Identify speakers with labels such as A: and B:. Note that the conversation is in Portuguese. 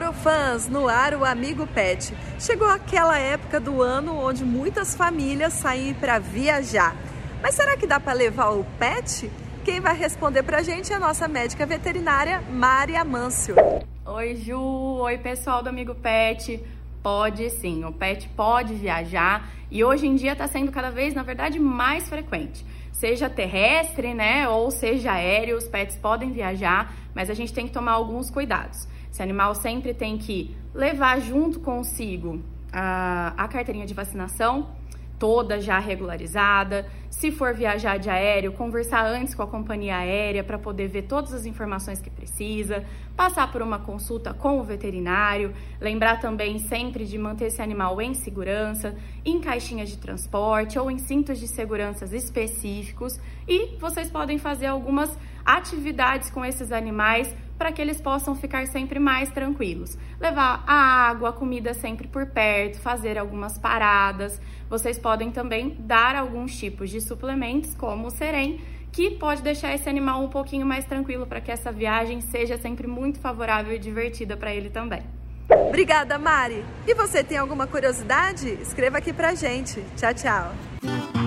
A: Orofãs, no ar o Amigo Pet. Chegou aquela época do ano onde muitas famílias saem para viajar. Mas será que dá para levar o pet? Quem vai responder para a gente é a nossa médica veterinária, Mari Amâncio.
B: Oi, Ju. Oi, pessoal do Amigo Pet. Pode sim, o pet pode viajar e hoje em dia está sendo cada vez, na verdade, mais frequente. Seja terrestre, né, ou seja aéreo, os pets podem viajar, mas a gente tem que tomar alguns cuidados. Esse animal sempre tem que levar junto consigo a, a carteirinha de vacinação, toda já regularizada. Se for viajar de aéreo, conversar antes com a companhia aérea para poder ver todas as informações que precisa, passar por uma consulta com o veterinário, lembrar também sempre de manter esse animal em segurança, em caixinhas de transporte ou em cintos de segurança específicos. E vocês podem fazer algumas atividades com esses animais para que eles possam ficar sempre mais tranquilos. Levar a água, a comida sempre por perto, fazer algumas paradas. Vocês podem também dar alguns tipos de suplementos, como o Serem, que pode deixar esse animal um pouquinho mais tranquilo para que essa viagem seja sempre muito favorável e divertida para ele também.
A: Obrigada, Mari. E você tem alguma curiosidade? Escreva aqui pra gente. Tchau, tchau.